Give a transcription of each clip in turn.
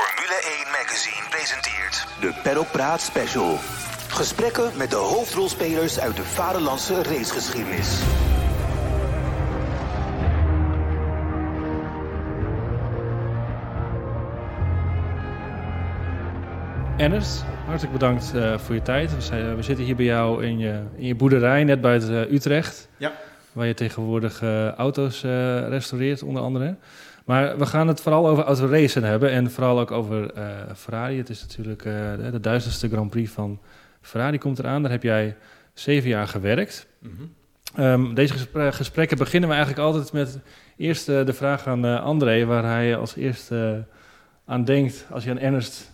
Formule 1 Magazine presenteert De Paddock Praat Special. Gesprekken met de hoofdrolspelers uit de vaderlandse racegeschiedenis. Ernest, hartelijk bedankt eh, voor je tijd. We, zijn- we zitten hier bij jou in je, in je boerderij, net buiten eh, Utrecht. Ja. Waar je tegenwoordig eh, auto's eh, restaureert, onder andere. Maar we gaan het vooral over autoracen hebben en vooral ook over eh, Ferrari. Het is natuurlijk eh, de, de duizendste Grand Prix van Ferrari komt eraan. Daar heb jij zeven jaar gewerkt. Ehm, deze gespre- gesprekken beginnen we eigenlijk altijd met eerst eh, de vraag aan eh, André, waar hij als eerste aan denkt als je aan Ernest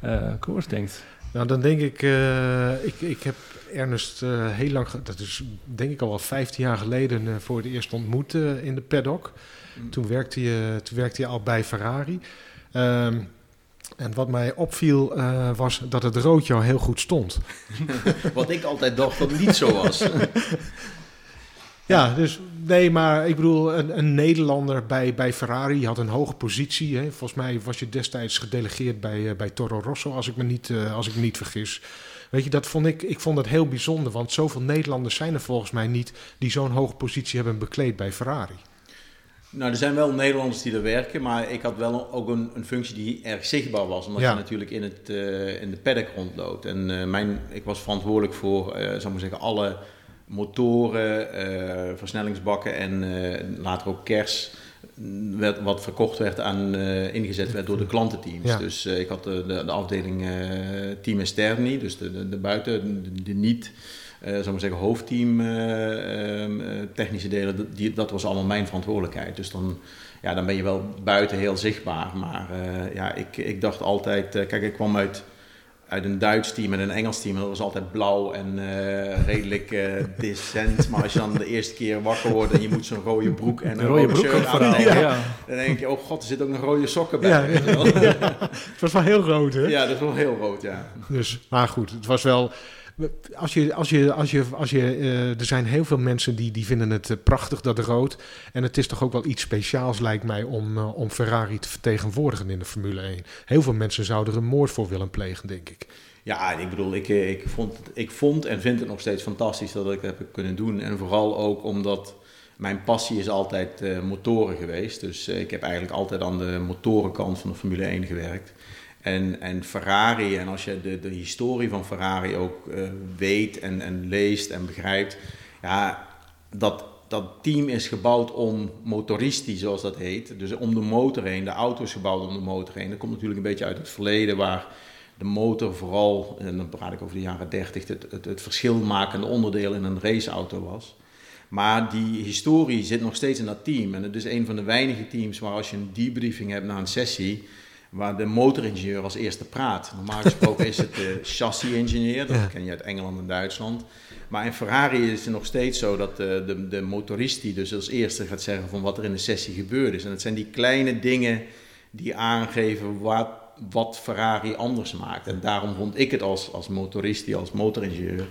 eh Koers denkt. Nou, dan denk ik, eh, ik, ik heb Ernest eh, heel lang, dat is denk ik al wel 15 jaar geleden eh, voor het eerst ontmoet in de paddock. Toen, werkte hij, toen werkte hij al bij Ferrari. Ehm, en wat mij opviel eh, was dat het roodje al heel goed stond. Wat ik altijd dacht dat het niet zo was. Ja, dus nee, maar ik bedoel, een, een Nederlander bij, bij Ferrari had een hoge positie. Hè. Volgens mij was je destijds gedelegeerd bij, eh, bij Toro Rosso, als ik, me niet, eh, als ik me niet vergis. Weet je, dat vond ik, ik vond dat heel bijzonder, want zoveel Nederlanders zijn er volgens mij niet die zo'n hoge positie hebben bekleed bij Ferrari. Nou, er zijn wel Nederlanders die er werken, maar ik had wel ook een, een functie die erg zichtbaar was. Omdat Ja. je natuurlijk in, het, eh, in de paddock rondloopt. En eh, mijn, ik was verantwoordelijk voor, eh zou ik maar zeggen, alle motoren, versnellingsbakken en later ook kers. mm, Werd, wat verkocht werd aan, eh, ingezet werd door de klantenteams. Ja. Dus ik had de, de, de afdeling Team Esterni, dus de, de, de buiten, de, de niet, zou ik maar zeggen, hoofdteam eh, ehm, eh, technische delen, dat- die, dat was allemaal mijn verantwoordelijkheid. Dus dan, ja, dan ben je wel buiten heel zichtbaar. Maar eh, ja, ik, ik dacht altijd, eh, kijk, ik kwam uit, uit een Duits team en een Engels team. En dat was altijd blauw en eh, redelijk eh decent. Maar als je dan de eerste keer wakker wordt en je moet zo'n rode broek en een rode rode broek shirt aantrekken, Ja. dan denk je, oh god, er zitten ook nog rode sokken bij. Ja. Het was wel heel rood, hè? ja, dat is wel heel rood, ja. Dus, maar goed, het was wel. Als je, als je, als je, als je, eh, er zijn heel veel mensen die, die vinden het eh, prachtig dat rood. En het is toch ook wel iets speciaals, lijkt mij, om, eh, om Ferrari te vertegenwoordigen in de Formule 1. Heel veel mensen zouden er een moord voor willen plegen, denk ik. Ja, ik bedoel, ik, ik, vond, ik vond en vind het nog steeds fantastisch dat ik heb kunnen doen. En vooral ook omdat mijn passie is altijd eh, motoren geweest. Dus ik heb eigenlijk altijd aan de motorenkant van de Formule 1 gewerkt. En, en Ferrari, en als je de, de historie van Ferrari ook eh, weet en, en leest en begrijpt, ja, dat, dat team is gebouwd om motoristi, zoals dat heet. Dus om de motor heen. De auto is gebouwd om de motor heen. Dat komt natuurlijk een beetje uit het verleden, waar de motor vooral, en dan praat ik over de jaren 30, het, het, het verschilmakende onderdeel in een raceauto was. Maar die historie zit nog steeds in dat team. En het is een van de weinige teams waar als je een debriefing hebt na een sessie, waar de motoringenieur als eerste praat. Normaal gesproken is het de chassis-ingenieur, dat Ja. ken je uit Engeland en Duitsland. Maar in Ferrari is het nog steeds zo dat de, de, de motorist die dus als eerste gaat zeggen van wat er in de sessie gebeurd is. En het zijn die kleine dingen die aangeven wat, wat Ferrari anders maakt. En daarom vond ik het als, als motorist, die als motoringenieur,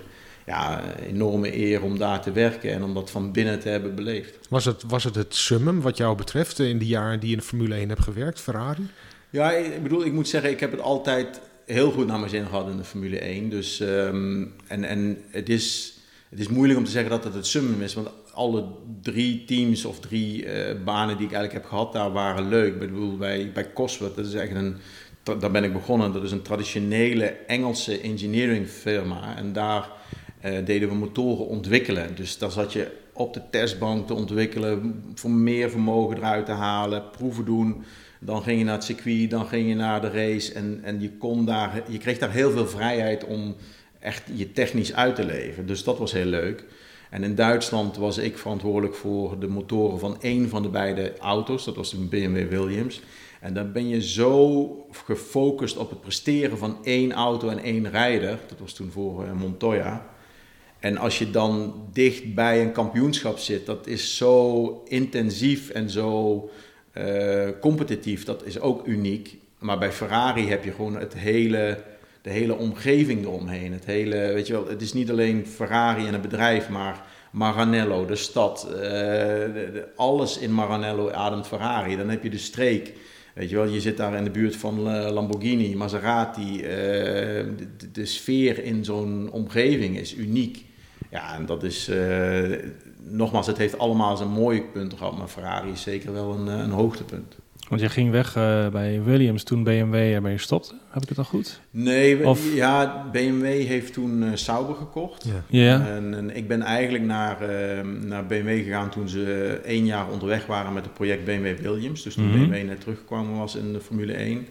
ja, enorme eer om daar te werken en om dat van binnen te hebben beleefd. Was het, was het het summum wat jou betreft eh, in die jaren die je in de Formule 1 hebt gewerkt, Ferrari? Ja, ik bedoel, ik moet zeggen, ik heb het altijd heel goed naar mijn zin gehad in de Formule 1. Dus, ehm, en en het, is, het is moeilijk om te zeggen dat het het summum is, want alle drie teams of drie eh, banen die ik eigenlijk heb gehad, daar waren leuk. Ik bedoel, bij, bij Cosworth, dat is echt een, daar ben ik begonnen, dat is een traditionele Engelse engineering firma. En daar eh, deden we motoren ontwikkelen. Dus daar zat je op de testbank te ontwikkelen, voor meer vermogen eruit te halen, proeven doen. Dan ging je naar het circuit, dan ging je naar de race en, en je, kon daar, je kreeg daar heel veel vrijheid om echt je technisch uit te leven. Dus dat was heel leuk. En in Duitsland was ik verantwoordelijk voor de motoren van één van de beide auto's. Dat was een BMW Williams. En dan ben je zo gefocust op het presteren van één auto en één rijder. Dat was toen voor eh, Montoya. En als je dan dicht bij een kampioenschap zit, dat is zo intensief en zo eh, competitief. Dat is ook uniek. Maar bij Ferrari heb je gewoon het hele, de hele omgeving eromheen. Het, hele, weet je wel, het is niet alleen Ferrari en het bedrijf, maar Maranello, de stad. eh, alles in Maranello ademt Ferrari. Dan heb je de streek. Weet je wel, je zit daar in de buurt van eh, Lamborghini, Maserati. de, de- sfeer in zo'n omgeving is uniek. Ja, en dat is, nogmaals, het heeft allemaal zijn mooie punten gehad, maar Ferrari is zeker wel een, eh, een hoogtepunt. Want jij ging weg eh, bij Williams toen BMW ermee stopte. Heb ik het al goed? Nee, Of- ja, BMW heeft toen eh, Sauber gekocht. Ja. En, en ik ben eigenlijk naar, eh, naar BMW gegaan toen ze één jaar onderweg waren met het project BMW Williams. Dus toen Mhm. BMW net teruggekomen was in de Formule 1.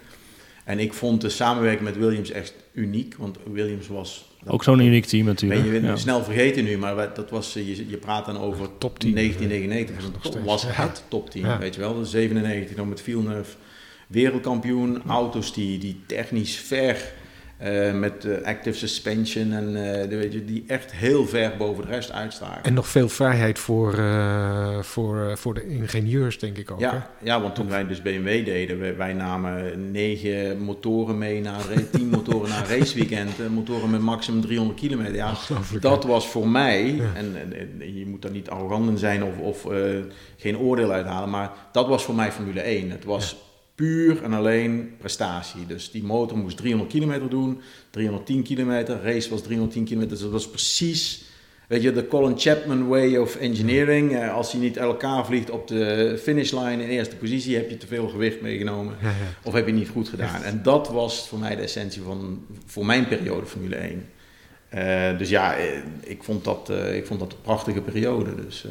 En ik vond de samenwerking met Williams echt uniek, want Williams was... Ook zo'n uniek team Ben natuurlijk. je Ja. snel vergeten nu, maar dat was, eh, je, je praat dan over Topteam. 1999, was, Nog was het topteam, Ja. weet je wel. Dus 97 dan met Villeneuve, wereldkampioen, auto's die, die technisch ver, eh, met eh, active suspension en eh, de- weet je, die echt heel ver boven de rest uitstaken. En nog veel vrijheid voor, voor, voor de ingenieurs, denk ik ook. hè? Ja, ja, want toen wij dus BMW deden, wij, wij namen negen motoren mee naar tien motoren naar een raceweekend, motoren met maximum 300 kilometer. Ja, dat was voor mij, Ja. en, en, en je moet daar niet arrogant in zijn of, of geen oordeel uithalen, maar dat was voor mij Formule 1. Het was puur en alleen prestatie. Dus die motor moest 300 kilometer doen, 310 kilometer, race was 310 kilometer, dus dat was precies... Weet je, de Colin Chapman way of engineering. Eh, als hij niet elkaar vliegt op de finishline in eerste positie, heb je te veel gewicht meegenomen. Ja, ja. Of heb je niet goed gedaan. En dat was voor mij de essentie van voor mijn periode Formule 1. Eh, dus ja, eh, ik vond, dat, ik vond dat een prachtige periode. Dus.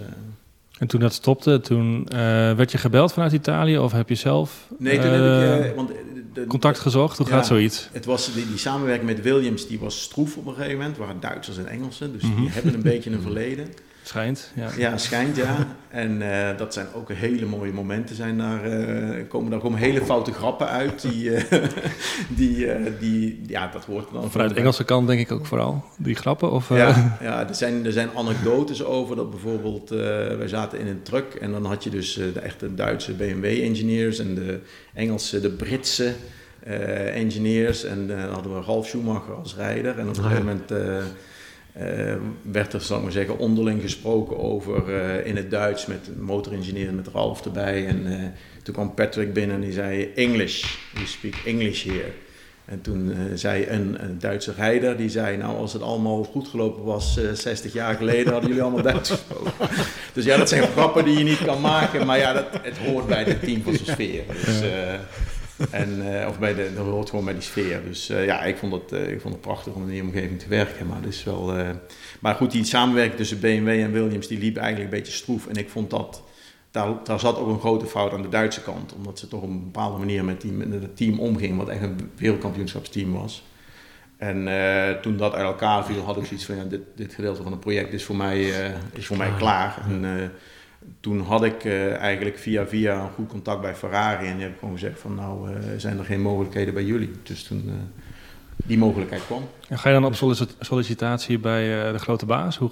En toen dat stopte, toen eh, werd je gebeld vanuit Italië of heb je zelf nee, toen heb ik... eh, want, eh, de- contact gezocht? Hoe Ja. gaat zoiets? Het was, die, die samenwerking met Williams die was stroef op een gegeven moment. Het waren Duitsers en Engelsen, dus Mhm. die hebben een beetje een verleden. Schijnt, ja. Ja, schijnt ja. En eh, dat zijn ook hele mooie momenten. Zijn daar, eh, komen, daar komen hele foute grappen uit. Die, eh, die, eh, die, ja, dat hoort dan. Vanuit de Engelse kant denk ik ook vooral. Die grappen? Of, eh, Ja, ja er, zijn, er zijn anekdotes over dat bijvoorbeeld, eh, wij zaten in een truck en dan had je dus eh, de echte Duitse BMW-engineers en de Engelse, de Britse eh, engineers. En dan hadden we Ralf Schumacher als rijder. En op een Ah, gegeven moment eh, werd er, zal ik maar zeggen, onderling gesproken over eh, in het Duits met de motorengineer met Ralf erbij. En eh, toen kwam Patrick binnen en die zei, English, we speak English here. En toen zei een, een Duitse rijder, die zei, nou als het allemaal goed gelopen was eh 60 jaar geleden, hadden jullie allemaal Duits gesproken. dus ja, dat zijn grappen die je niet kan maken, maar ja, dat, het hoort bij het team van sfeer. Dus, en, eh, of bij de, dat hoort gewoon bij die sfeer. Dus eh, ja, ik vond, het, eh, ik vond het prachtig om in die omgeving te werken. Maar, dus wel, maar goed, die samenwerking tussen BMW en Williams, die liep eigenlijk een beetje stroef. En ik vond dat, daar, daar zat ook een grote fout aan de Duitse kant. Omdat ze toch op een bepaalde manier met, die, met het team omgingen, wat echt een wereldkampioenschapsteam was. En toen dat uit elkaar viel, had ik zoiets van, ja, dit, dit gedeelte van het project is voor mij, is voor mij klaar. En toen had ik eh, eigenlijk via via een goed contact bij Ferrari. En die heb ik gewoon gezegd van, nou, eh, zijn er geen mogelijkheden bij jullie? Dus toen eh, die mogelijkheid kwam. En ga je dan op sollici- sollicitatie bij de grote baas? Hoe,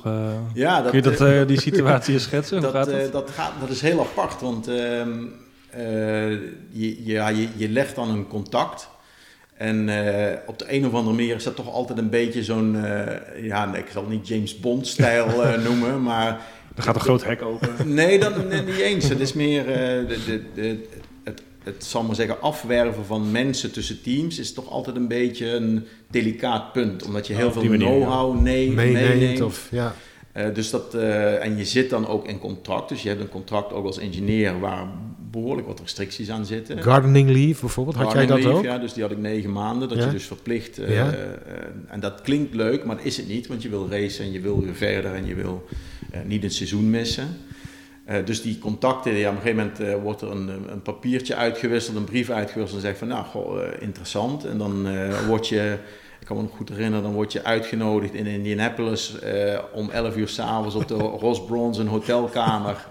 Ja, kun je dat, die situatie schetsen? Dat, gaat dat? dat, gaat, dat is heel apart, want ehm, eh, je, ja, je, je legt dan een contact. En op de een of andere manier is dat toch altijd een beetje zo'n, eh, ja, ik zal het niet James Bond-stijl noemen, maar Er gaat een groot hek open. Nee, dat nee, niet eens. Het is meer eh, de, de, de, het, het zal maar zeggen, afwerven van mensen tussen teams is toch altijd een beetje een delicaat punt. Omdat je heel veel know-how nee, Meeneemt meeneemt. of ja. Eh, dus dat, eh, en je zit dan ook in contract. Dus je hebt een contract ook als engineer waar behoorlijk wat restricties aan zitten. Gardening leave bijvoorbeeld, had jij dat Gardening ook? leave, Ja, dus die had ik negen maanden. Dat Ja. je dus verplicht... eh, Ja. eh, en dat klinkt leuk, maar dat is het niet. Want je wil racen en je wil weer verder en je wil eh, niet een seizoen missen. Eh, dus die contacten, ja, op een gegeven moment eh, wordt er een, een papiertje uitgewisseld, een brief uitgewisseld en zegt van, nou, goh, eh, interessant. En dan eh, word je, ik kan me nog goed herinneren, dan word je uitgenodigd in Indianapolis eh, om 11 uur s'avonds op de Ross Bronze hotelkamer.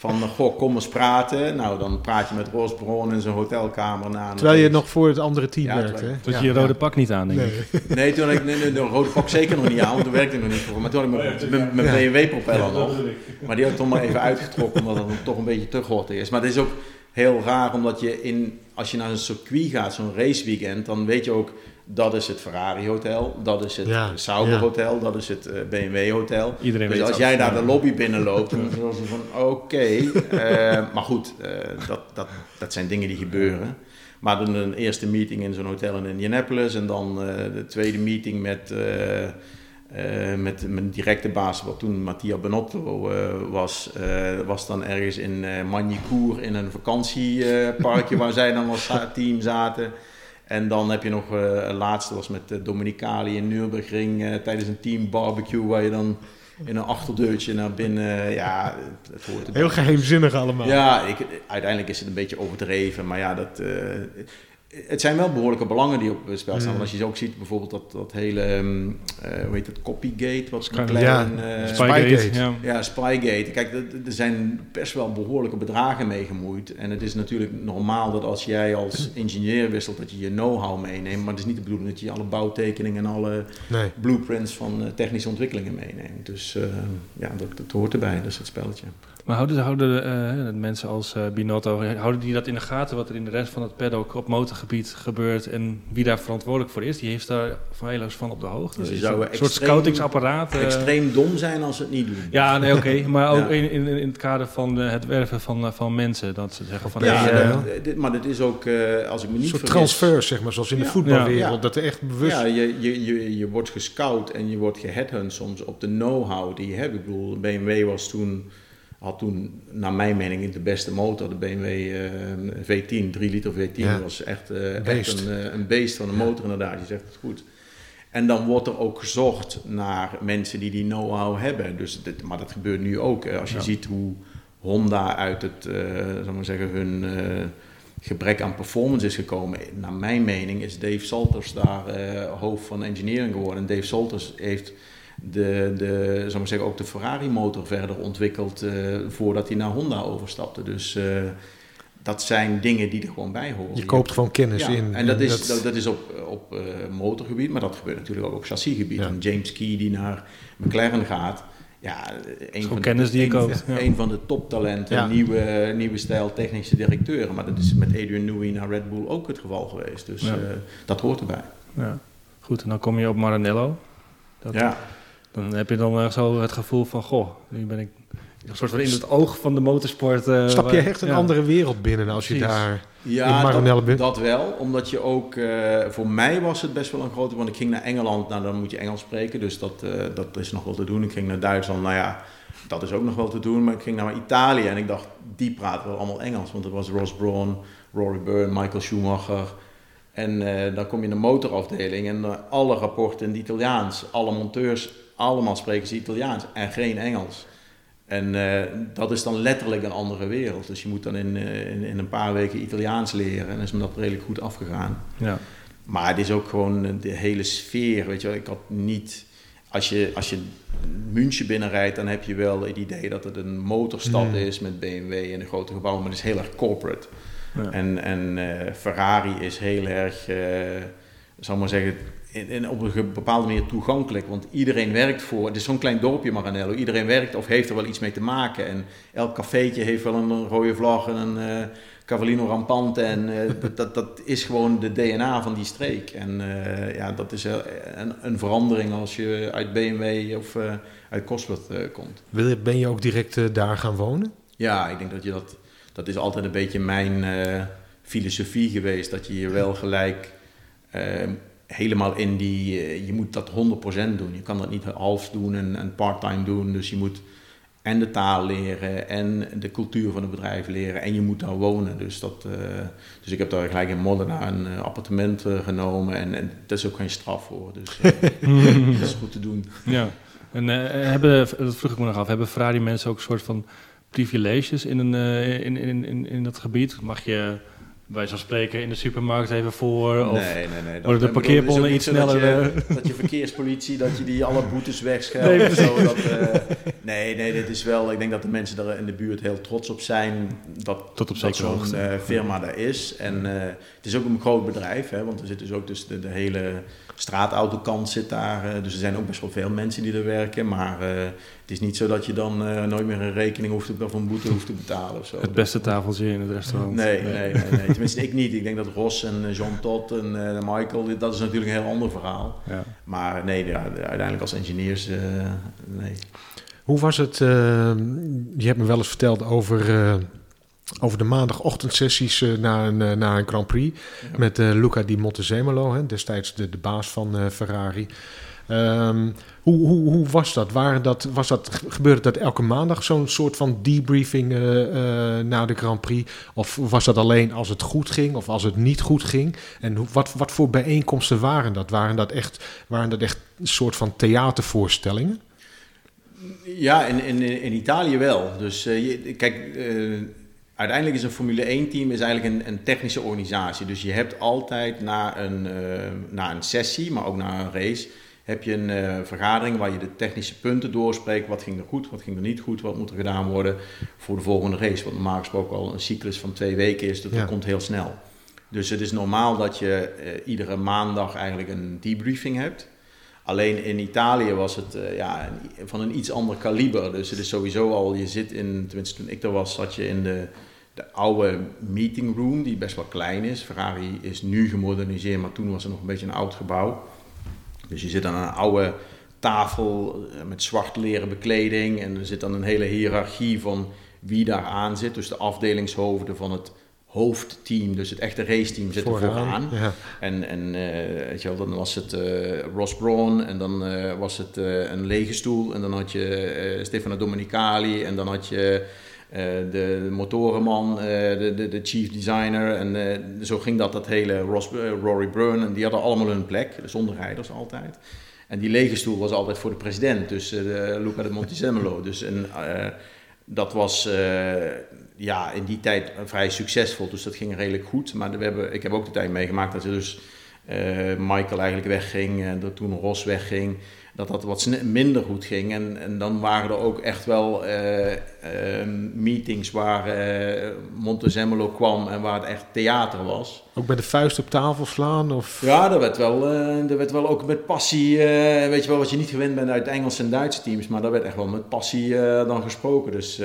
Van, eh, goh, kom eens praten. Nou, dan praat je met Ross Braun in zijn hotelkamer na. Terwijl je nog voor het andere team Ja, werkte. Dat Ja, je je rode ja. pak niet aan, denk ik. Nee. Nee, toen had ik nee, nee, de rode pak zeker nog niet aan, want toen werkte ik nog niet voor. Maar toen had ik mijn, mijn, mijn BMW-propeller nog. Maar die had ik toch maar even uitgetrokken, omdat het toch een beetje te gortig is. Maar het is ook heel raar, omdat je in, als je naar een circuit gaat, zo'n raceweekend, dan weet je ook, dat is het Ferrari Hotel, dat is het Ja, Sauber ja. Hotel, dat is het eh, BMW Hotel. Iedereen Dus weet als jij daar de lobby binnenloopt, dan is het van oké. eh, maar goed, eh, dat, dat, dat zijn dingen die gebeuren. Maar dan een eerste meeting in zo'n hotel in Indianapolis en dan eh, de tweede meeting met, eh, eh, met mijn directe baas, wat toen Mattia Benotto eh, was, eh, was dan ergens in uh, Magnicourt in een vakantieparkje waar zij dan als team zaten. En dan heb je nog eh, een laatste, was met uh, Dominicali in Nürburgring eh, tijdens een team barbecue waar je dan in een achterdeurtje naar binnen, ja, het, hoort. Heel geheimzinnig allemaal. Ja, ik, uiteindelijk is het een beetje overdreven, maar ja, dat, eh, het zijn wel behoorlijke belangen die op het spel staan. Mm. Want als je ook ziet, bijvoorbeeld dat, dat hele, ehm, eh, hoe heet het, Copygate, wat McLaren... ja, eh, Spygate, Spygate. ja. ja, Spygate. Kijk, er- zijn best wel behoorlijke bedragen mee gemoeid. En het is natuurlijk normaal dat als jij als ingenieur wisselt, dat je je know-how meeneemt. Maar het is niet de bedoeling dat je alle bouwtekeningen en alle Nee. blueprints van eh, technische ontwikkelingen meeneemt. Dus eh, ja, dat, dat hoort erbij, dat is het spelletje. Maar houden, houden mensen als Binotto, houden die dat in de gaten wat er in de rest van het paddock op motorgebied gebeurt en wie daar verantwoordelijk voor is? Die heeft daar feilloos van op de hoogte. Ze Is zouden het een soort scoutingsapparaat. eh, Extreem dom zijn als ze het niet doen. Ja, nee, oké. Maar ook Ja. in, in, in het kader van eh, het werven van, eh, van mensen. Dat ze zeggen van... Ja, hey, eh, ja. dat- dit- maar dit is ook, eh, als ik me Een niet soort vergis... transfer, zeg maar, zoals in de voetbalwereld. Ja. Dat er echt bewust... Ja, je, je, je, je wordt gescout en je wordt geheadhunt soms op de know-how die je hebt. Ik bedoel, BMW was toen, had toen, naar mijn mening, de beste motor. De BMW eh, V10, 3 liter V10, Ja. was echt, eh, echt een, eh, een beest van een motor inderdaad. Je zegt het goed. En dan wordt er ook gezocht naar mensen die die know-how hebben. Dus dit, maar dat gebeurt nu ook. Als je Ja. ziet hoe Honda uit het, eh zal ik maar zeggen, hun gebrek aan performance is gekomen. Naar mijn mening is Dave Salters daar hoofd van engineering geworden. En Dave Salters heeft de, de, zal ik maar zeggen, ook de Ferrari motor verder ontwikkeld eh, voordat hij naar Honda overstapte. Dus eh, dat zijn dingen die er gewoon bij horen. Je koopt gewoon kennis Ja, in. En dat is, dat, dat is op, op eh, motorgebied, maar dat gebeurt natuurlijk ook op chassisgebied. Ja. En James Key die naar McLaren gaat, ja, een van, kennis die een, koopt, ja. een van de toptalenten, nieuwe, nieuwe stijl technische directeuren. Maar dat is met Adrian Newey naar Red Bull ook het geval geweest. Dus dat hoort erbij. ja. Goed, en dan kom je op Maranello. Dat, Ja. Dan heb je dan zo het gevoel van... Goh, nu ben ik een soort van in het oog van de motorsport. eh, Stap je echt een ja. andere wereld binnen als je Precies. daar... Ja, in Maranello dat, bent? dat wel. Omdat je ook, eh, voor mij was het best wel een grote, want ik ging naar Engeland, nou dan moet je Engels spreken, dus dat, eh, dat is nog wel te doen. Ik ging naar Duitsland, nou ja, dat is ook nog wel te doen. Maar ik ging naar Italië en ik dacht, die praten wel allemaal Engels, want er was Ross Brawn, Rory Byrne, Michael Schumacher. En eh, dan kom je in de motorafdeling en alle rapporten in het Italiaans, alle monteurs, allemaal spreken ze Italiaans en geen Engels. En eh, dat is dan letterlijk een andere wereld. Dus je moet dan in, eh, in, in een paar weken Italiaans leren. En is me dat redelijk goed afgegaan. Ja. Maar het is ook gewoon eh, de hele sfeer. Weet je wel. Ik had niet... Als je, als je München binnenrijdt, dan heb je wel het idee dat het een motorstad Mm. is met BMW en een grote gebouwen. Maar het is heel erg corporate. Ja. En, en Ferrari is heel erg, zal ik maar zeggen, in, op een bepaalde manier toegankelijk. Want iedereen werkt voor, het is zo'n klein dorpje Maranello, iedereen werkt of heeft er wel iets mee te maken. En elk cafeetje heeft wel een rode vlag en een eh Cavallino Rampante. En eh, dat, dat, is gewoon de DNA van die streek. En eh, ja, dat is een, een verandering als je uit BMW of uit Cosworth komt. Wil je- Ben je ook direct daar gaan wonen? Ja, ik denk dat je dat. Dat is altijd een beetje mijn filosofie geweest. Dat je hier wel gelijk helemaal in die. eh, je moet dat 100% doen. Je kan dat niet half doen en, en part-time doen. Dus je moet en de taal leren en de cultuur van het bedrijf leren. En je moet daar wonen. Dus, dat, eh, dus ik heb daar gelijk in Modena een eh, appartement genomen. En, en dat is ook geen straf voor. Dus dat is goed te doen. Ja, en hebben, dat vroeg ik me nog af, hebben Ferrari mensen ook een soort van privileges in, een, in, in, in, in dat gebied? Mag je bij zo'n spreken in de supermarkt even voor? Of, nee, nee, nee. worden de parkeerbonnen iets zo sneller, Dat je, dat je verkeerspolitie, dat je die alle boetes wegscheldt. Nee, of zo, dat, eh, nee, nee, dit is wel... Ik denk dat de mensen daar in de buurt heel trots op zijn dat, Tot op dat zo'n eh, firma daar is. En eh, het is ook een groot bedrijf, hè, want er zit dus ook dus de, de hele straatautokant zit daar. eh, dus er zijn ook best wel veel mensen die er werken. Maar eh, het is niet zo dat je dan eh, nooit meer een rekening hoeft te, of een boete hoeft te betalen of zo. Het beste tafeltje in het restaurant. Nee, nee, nee, nee. Tenminste, ik niet. Ik denk dat Ross en John Todd en eh, Michael, dit- dat is natuurlijk een heel ander verhaal. Ja. Maar nee, ja, uiteindelijk als engineers, eh, nee. Hoe was het? eh, je hebt me wel eens verteld over eh, over de maandagochtendsessies uh, naar, een, uh, naar een Grand Prix. Met uh, Luca di Montezemolo, hè, destijds de, de baas van Ferrari. Um, hoe, hoe, hoe was dat? Waren dat, was dat? Gebeurde dat elke maandag zo'n soort van debriefing na de Grand Prix? Of was dat alleen als het goed ging of als het niet goed ging? En hoe, wat, wat voor bijeenkomsten waren dat? Waren dat echt, waren dat echt een soort van theatervoorstellingen? Ja, in, in, in Italië wel. Dus je, kijk, uiteindelijk is een Formule 1-team is eigenlijk een, een, technische organisatie. Dus je hebt altijd na een, uh, na een sessie, maar ook na een race, heb je een uh, vergadering waar je de technische punten doorspreekt. Wat ging er goed, wat ging er niet goed, wat moet er gedaan worden voor de volgende race. Wat normaal gesproken al een cyclus van twee weken is, dat, ja. komt heel snel. Dus het is normaal dat je uh, iedere maandag eigenlijk een debriefing hebt. Alleen in Italië was het ja, van een iets ander kaliber. Dus het is sowieso al, je zit in, tenminste toen ik er was, zat je in de de oude meeting room, die best wel klein is. Ferrari is nu gemoderniseerd, maar toen was het nog een beetje een oud gebouw. Dus je zit aan een oude tafel eh, met zwart leren bekleding en er zit dan een hele hiërarchie van wie daar aan zit. Dus de afdelingshoofden van het hoofdteam, dus het echte raceteam, zit er vooraan. Ja. En, en uh, weet je wel, dan was het uh, Ross Brawn en dan uh, was het een lege stoel en dan had je Stefano Domenicali en dan had je de, motorenman, uh, de, de, de, chief designer. En uh, zo ging dat, dat hele Rory Byrne. En die hadden allemaal hun plek, zonder rijders altijd. En die lege stoel was altijd voor de president, dus Luca de Montezemolo. dus en, dat was ja, in die tijd vrij succesvol, dus dat ging redelijk goed. Maar we hebben, ik heb ook de tijd meegemaakt dat er dus Michael eigenlijk wegging en dat toen Ross wegging dat dat wat minder goed ging. En, en dan waren er ook echt wel meetings waar uh, Montezemolo kwam en waar het echt theater was. Ook bij de vuist op tafel slaan? Of? Ja, er werd wel, er werd wel ook met passie, weet je wel, wat je niet gewend bent uit Engelse en Duitse teams, maar daar werd echt wel met passie dan gesproken. Dus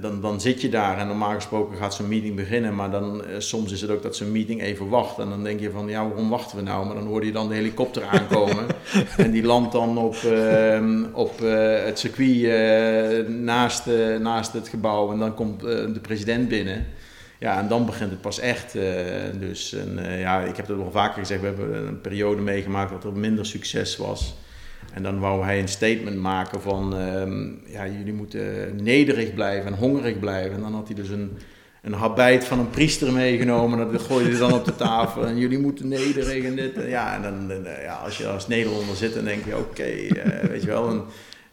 dan, dan zit je daar en normaal gesproken gaat zo'n meeting beginnen, maar dan soms is het ook dat zo'n meeting even wacht. En dan denk je van, ja, waarom wachten we nou? Maar dan hoorde je dan de helikopter aankomen en die landt dan op op, uh, op het circuit uh, naast, naast het gebouw en dan komt de president binnen. Ja, en dan begint het pas echt. dus en, ja, ik heb het wel vaker gezegd, we hebben een periode meegemaakt dat er minder succes was. En dan wou hij een statement maken van, ehm, ja, jullie moeten nederig blijven en hongerig blijven. En dan had hij dus een, een habijt van een priester meegenomen. Dat gooide hij dan op de tafel. En jullie moeten nederig en dit. Ja, en dan, ja, als je als Nederlander zit, dan denk je, oké, weet je wel.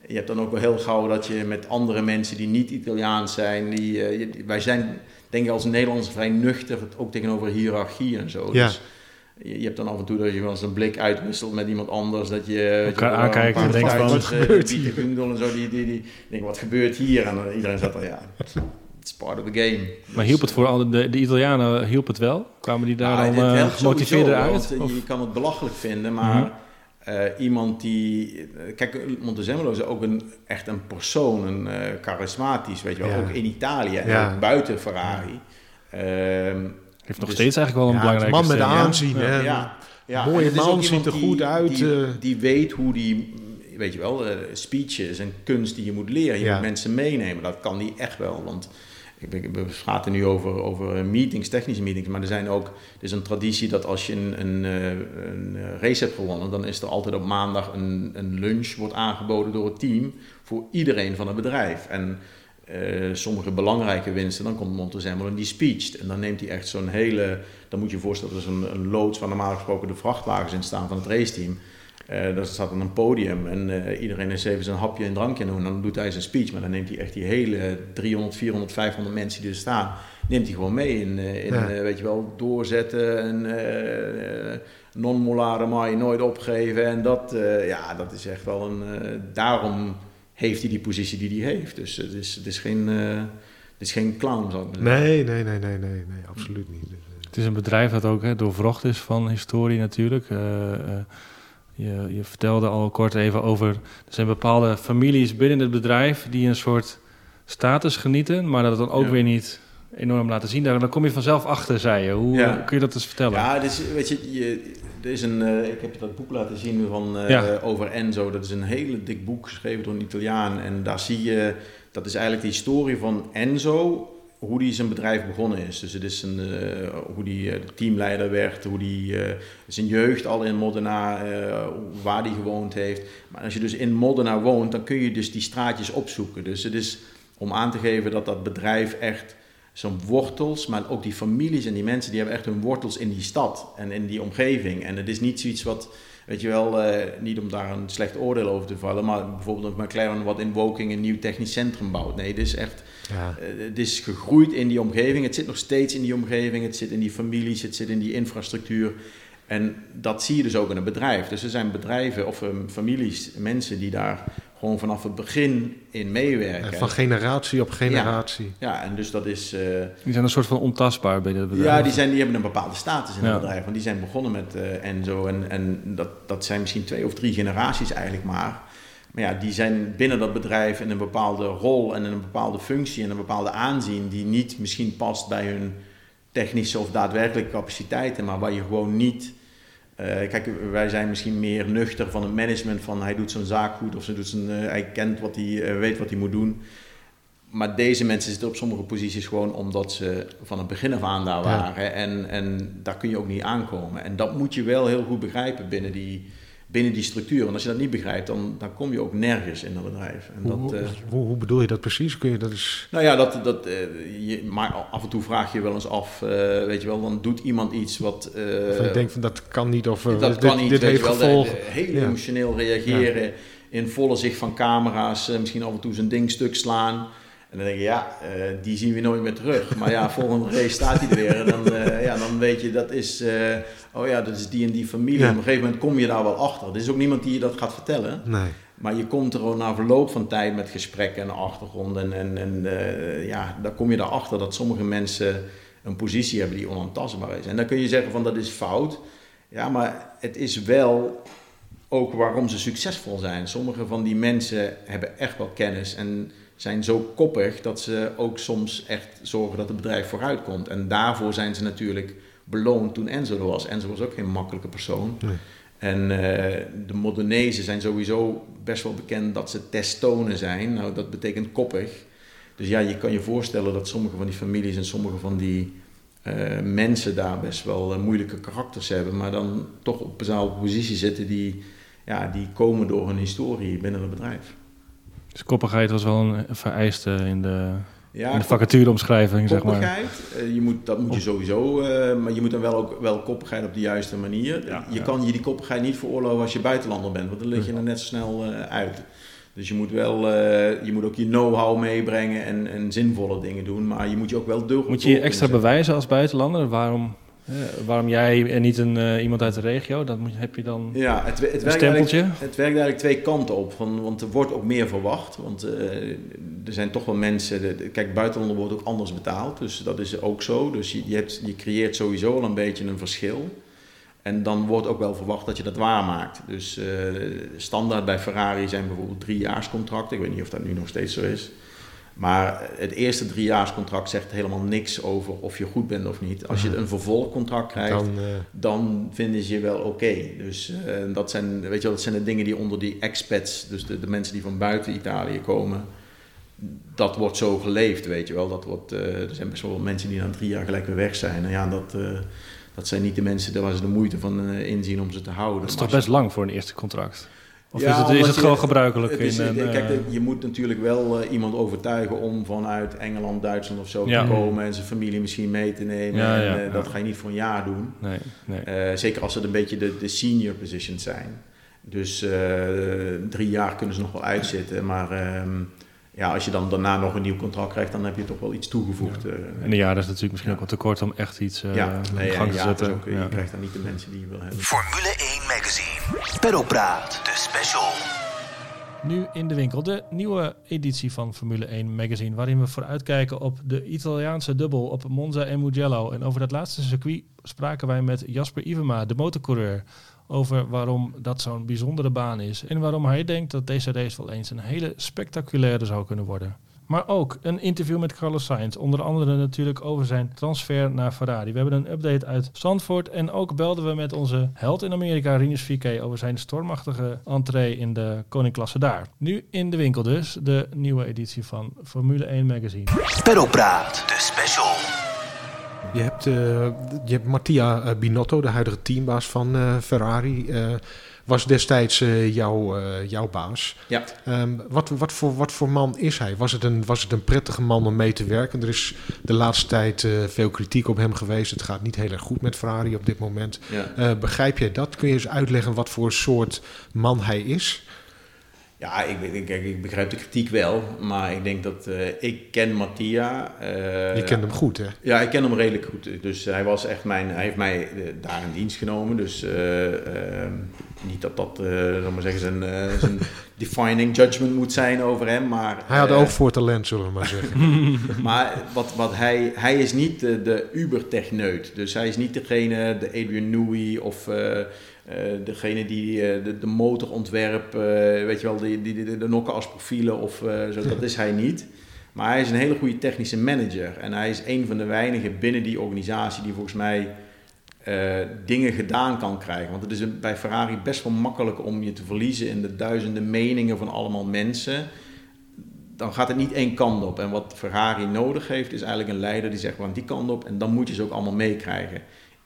Je hebt dan ook wel heel gauw dat je met andere mensen die niet Italiaans zijn, die, uh, wij zijn, denk ik als Nederlanders vrij nuchter, ook tegenover hiërarchie en zo. Ja. Dus, je, hebt dan af en toe dat je wel eens een blik uitwisselt met iemand anders. Dat je elkaar aankijkt en denkt van, wat gebeurt hier? En zo, die, die, die, denk, wat gebeurt hier? En dan, iedereen zat er, ja, it's part of the game. Maar hielp het voor alle, de, de Italianen hielp het wel? Kwamen die daar dan uh, gemotiveerder uit? Want, je kan het belachelijk vinden, maar mm -hmm. Uh, iemand die... Kijk, Montezemolo is ook een, echt een persoon, een uh, charismatisch, weet je wel. Ja. Ook in Italië en ja. ook buiten Ferrari. Ja. Heeft nog dus, steeds eigenlijk wel een belangrijke man met aanzien. Ja, ja. ja. Mooie man, ziet er goed uit. Die, die, weet hoe die weet je wel, uh, speeches en kunst die je moet leren. Je ja. moet mensen meenemen. Dat kan die echt wel. Want we praten nu over, over meetings, technische meetings, maar er zijn ook, er is een traditie dat als je een, een, een race hebt gewonnen, dan is er altijd op maandag een, een lunch wordt aangeboden door het team voor iedereen van het bedrijf. En uh, sommige belangrijke winsten, dan komt Montezemolo en die speecht. En dan neemt hij echt zo'n hele, dan moet je je voorstellen, dat is een, een loods waar normaal gesproken de vrachtwagens in staan van het raceteam. Uh, daar staat dan een podium en uh, iedereen is even zijn hapje en drankje doen. En dan doet hij zijn speech, maar dan neemt hij echt die hele 300, 400, 500 mensen die er staan, neemt hij gewoon mee in, uh, in ja. weet je wel, doorzetten en non-molare maai nooit opgeven. En dat, ja, dat is echt wel een, daarom heeft hij die positie die hij heeft. Dus het is, het is geen, het is geen clown, zou ik zeggen. Nee, nee, nee, nee, nee, nee, absoluut niet. Het is een bedrijf dat ook hè, doorvrocht is van historie natuurlijk. Je, je, vertelde al kort even over. Er zijn bepaalde families binnen het bedrijf die een soort status genieten, maar dat het dan ook ja. weer niet enorm laten zien. Daar, dan kom je vanzelf achter, zei je. Hoe ja. kun je dat eens vertellen? Ja, dus, weet je, je er is een, uh, ik heb je dat boek laten zien van, uh, ja. over Enzo. Dat is een hele dik boek geschreven door een Italiaan. En daar zie je, dat is eigenlijk de historie van Enzo hoe die zijn bedrijf begonnen is. Dus het is een, eh, hoe die eh, teamleider werd, hoe die eh, zijn jeugd al in Modena, waar die gewoond heeft. Maar als je dus in Modena woont, dan kun je dus die straatjes opzoeken. Dus het is om aan te geven dat dat bedrijf echt zo'n wortels, maar ook die families en die mensen, die hebben echt hun wortels in die stad en in die omgeving. En het is niet zoiets wat, weet je wel, eh, niet om daar een slecht oordeel over te vallen, maar bijvoorbeeld een McLaren wat in Woking een nieuw technisch centrum bouwt. Nee, het is echt, Ja. eh, het is gegroeid in die omgeving. Het zit nog steeds in die omgeving. Het zit in die families. Het zit in die infrastructuur. En dat zie je dus ook in een bedrijf. Dus er zijn bedrijven of ehm, families, mensen die daar gewoon vanaf het begin in meewerken. En van generatie op generatie. ja, en dus dat is. eh, Die zijn een soort van ontastbaar binnen het bedrijf. ja, die, zijn, die hebben een bepaalde status in Ja. het bedrijf. Want die zijn begonnen met eh, Enzo. En, en dat, dat zijn misschien twee of drie generaties eigenlijk maar. Maar ja, die zijn binnen dat bedrijf in een bepaalde rol en in een bepaalde functie en een bepaalde aanzien die niet misschien past bij hun technische of daadwerkelijke capaciteiten, maar waar je gewoon niet. Eh, kijk, wij zijn misschien meer nuchter van het management van hij doet zijn zaak goed of ze doet zijn, eh, hij kent wat hij eh, weet wat hij moet doen. Maar deze mensen zitten op sommige posities gewoon omdat ze van het begin af aan daar Ja. waren. En, en daar kun je ook niet aankomen. En dat moet je wel heel goed begrijpen binnen die, binnen die structuur. Want als je dat niet begrijpt, dan, dan kom je ook nergens in dat bedrijf. En dat, Hoe, eh, hoe, hoe bedoel je dat precies? Kun je dat eens... nou ja, dat, dat, eh, je, maar af en toe vraag je wel eens af, eh, weet je wel, dan doet iemand iets wat... Of je denkt van dat kan niet of dat dit, kan niet, dit heeft gevolgen. heel Ja. emotioneel reageren, in volle zicht van camera's, misschien af en toe zijn ding stuk slaan. En dan denk je, ja, eh, die zien we nooit meer terug. Maar ja, volgende race staat hij er weer. En dan, eh, ja, dan weet je, dat is, eh, oh ja, dat is die en die familie. Ja. Op een gegeven moment kom je daar wel achter. Er is ook niemand die je dat gaat vertellen. Nee. Maar je komt er na verloop van tijd met gesprekken en achtergronden. En, en, ja, dan kom je erachter dat sommige mensen een positie hebben die onaantastbaar is. En dan kun je zeggen van dat is fout. Ja, maar het is wel ook waarom ze succesvol zijn. Sommige van die mensen hebben echt wel kennis en zijn zo koppig dat ze ook soms echt zorgen dat het bedrijf vooruit komt. En daarvoor zijn ze natuurlijk beloond toen Enzo er was. Enzo was ook geen makkelijke persoon. Nee. En eh, de Modernezen zijn sowieso best wel bekend dat ze testonen zijn. Nou, dat betekent koppig. Dus ja, je kan je voorstellen dat sommige van die families en sommige van die eh, mensen daar best wel eh, moeilijke karakters hebben, maar dan toch op bepaalde positie zitten die, ja, die komen door hun historie binnen het bedrijf. Dus koppigheid was wel een vereiste in de, Ja, in de vacatureomschrijving, zeg maar. Koppigheid, eh, je moet, dat moet je sowieso, eh, maar je moet dan wel ook wel koppigheid op de juiste manier. Ja, je ja. kan je die koppigheid niet veroorloven als je buitenlander bent, want dan lig je er net zo snel eh, uit. Dus je moet wel, eh, je moet ook je know-how meebrengen en, en zinvolle dingen doen, maar je moet je ook wel door. Moet je je extra bewijzen als buitenlander? Waarom, waarom jij en niet een, eh, iemand uit de regio? Dat moet, heb je dan. Ja, het, het, een werkt stempeltje? eigenlijk, het werkt eigenlijk twee kanten op, van, want er wordt ook meer verwacht. Want eh, er zijn toch wel mensen, de- kijk, buitenlander wordt ook anders betaald, dus dat is ook zo. Dus je, je, hebt, je creëert sowieso al een beetje een verschil. En dan wordt ook wel verwacht dat je dat waarmaakt. Dus eh, standaard bij Ferrari zijn bijvoorbeeld driejaarscontracten. Ik weet niet of dat nu nog steeds zo is. Maar het eerste driejaarscontract zegt helemaal niks over of je goed bent of niet. Als je een vervolgcontract krijgt, Dan, eh, dan vinden ze je wel oké. Dus eh, dat, zijn, weet je wel, dat zijn de dingen die onder die expats, dus de, de mensen die van buiten Italië komen, dat wordt zo geleefd, weet je wel. Dat wordt, eh, er zijn best wel mensen die na drie jaar gelijk weer weg zijn. En ja, dat, eh, dat zijn niet de mensen waar ze de moeite van inzien om ze te houden. Dat is toch best lang voor een eerste contract? Of Ja, is het, is omdat het je- gewoon gebruikelijk? het is, in, een, kijk, eh, je moet natuurlijk wel eh, iemand overtuigen om vanuit Engeland, Duitsland of zo Ja. te komen en zijn familie misschien mee te nemen. Ja, en, eh. Dat ga je niet voor een jaar doen. nee, nee. Zeker als het een beetje de, de senior positions zijn. Dus drie jaar kunnen ze nog wel uitzitten. Maar ehm, ja, als je dan daarna nog een nieuw contract krijgt, dan heb je toch wel iets toegevoegd. eh. En een jaar is natuurlijk misschien Ja. ook wat te kort om echt iets eh ja, in gang ja, te ja, zetten. ook, Ja. je krijgt dan niet de mensen die je wil hebben. Formule 1 Magazine. Perropraat. De special. Nu in de winkel de nieuwe editie van Formule 1 Magazine, waarin we vooruitkijken op de Italiaanse dubbel op Monza en Mugello. En over dat laatste circuit spraken wij met Jasper Ivema, de motorcoureur, over waarom dat zo'n bijzondere baan is en waarom hij denkt dat deze race wel eens een hele spectaculaire zou kunnen worden. Maar ook een interview met Carlos Sainz. Onder andere natuurlijk over zijn transfer naar Ferrari. We hebben een update uit Zandvoort. En ook belden we met onze held in Amerika, Rinus VK, over zijn stormachtige entree in de koninkklasse daar. Nu in de winkel dus, de nieuwe editie van Formule 1 Magazine. Pedalpraat, de special. Je hebt, eh, je hebt Mattia eh, Binotto, de huidige teambaas van eh, Ferrari. was destijds jouw, jouw baas. Ja. Ehm, wat, wat, voor, wat voor man is hij? Was het, een, was het een prettige man om mee te werken? Er is de laatste tijd veel kritiek op hem geweest. Het gaat niet heel erg goed met Ferrari op dit moment. Ja. Begrijp jij dat? Kun je eens uitleggen wat voor soort man hij is? Ja, ik, ik, ik begrijp de kritiek wel, maar ik denk dat eh, ik ken Mattia. eh, je kent hem goed, hè? Ja, ik ken hem redelijk goed. Dus hij was echt mijn, hij heeft mij eh, daar in dienst genomen. Dus eh, eh, niet dat dat, zal maar zeggen, zijn, zijn defining judgment moet zijn over hem, maar Hij had oog voor talent, zullen we maar zeggen. maar wat, wat hij, hij is niet de, de uber-techneut. Dus hij is niet degene, de Adrian Newey of eh, degene die eh, de, de motor ontwerpt, eh, weet je wel, die, die, de nokken als profielen of zo. Dat is hij niet. Maar hij is een hele goede technische manager. En hij is een van de weinigen binnen die organisatie die volgens mij dingen gedaan kan krijgen. Want het is bij Ferrari best wel makkelijk om je te verliezen in de duizenden meningen van allemaal mensen dan gaat het niet één kant op. En wat Ferrari nodig heeft, is eigenlijk een leider die zegt, gaan die kant op. En dan moet je ze ook allemaal meekrijgen.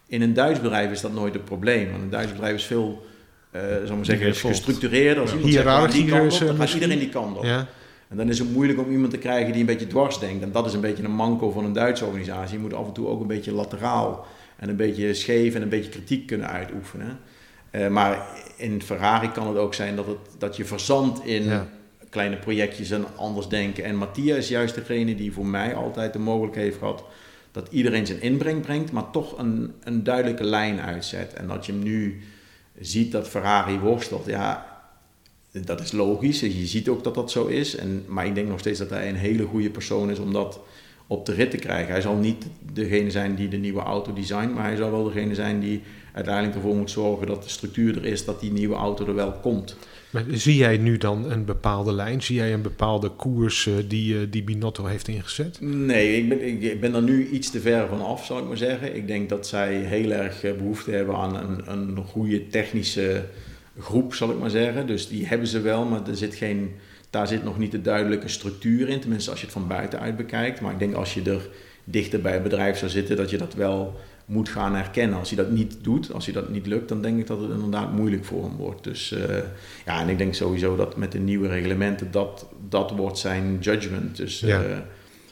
In een Duits bedrijf is dat nooit het probleem. Want een Duits bedrijf is veel, eh zal maar zeggen, gestructureerder. Als iemand zegt, die kant op, eh, dan gaat iedereen die kant op. Ja? En dan is het moeilijk om iemand te krijgen die een beetje dwars denkt. En dat is een beetje een manco van een Duitse organisatie. Je moet af en toe ook een beetje lateraal en een beetje scheef en een beetje kritiek kunnen uitoefenen. Eh, maar in Ferrari kan het ook zijn dat, het, dat je verzandt in Ja. kleine projectjes en anders denken. En Mattia is juist degene die voor mij altijd de mogelijkheid heeft gehad dat iedereen zijn inbreng brengt, maar toch een, een duidelijke lijn uitzet. En dat je hem nu ziet dat Ferrari worstelt, ja, dat is logisch. Je ziet ook dat dat zo is. En, maar ik denk nog steeds dat hij een hele goede persoon is om dat op de rit te krijgen. Hij zal niet degene zijn die de nieuwe auto designt, maar hij zal wel degene zijn die uiteindelijk ervoor moet zorgen dat de structuur er is, dat die nieuwe auto er wel komt. Maar zie jij nu dan een bepaalde lijn? Zie jij een bepaalde koers eh, die, eh, die Binotto heeft ingezet? Nee, ik ben, ik ben er nu iets te ver van af, zal ik maar zeggen. Ik denk dat zij heel erg eh, behoefte hebben aan een, een goede technische groep, zal ik maar zeggen. Dus die hebben ze wel, maar er zit geen, daar zit nog niet de duidelijke structuur in. Tenminste, als je het van buitenuit bekijkt. Maar ik denk als je er dichter bij het bedrijf zou zitten, dat je dat wel moet gaan herkennen. Als hij dat niet doet, als hij dat niet lukt, dan denk ik dat het inderdaad moeilijk voor hem wordt. Dus eh, ja, en ik denk sowieso dat met de nieuwe reglementen, dat, dat wordt zijn judgment. Dus Ja. eh,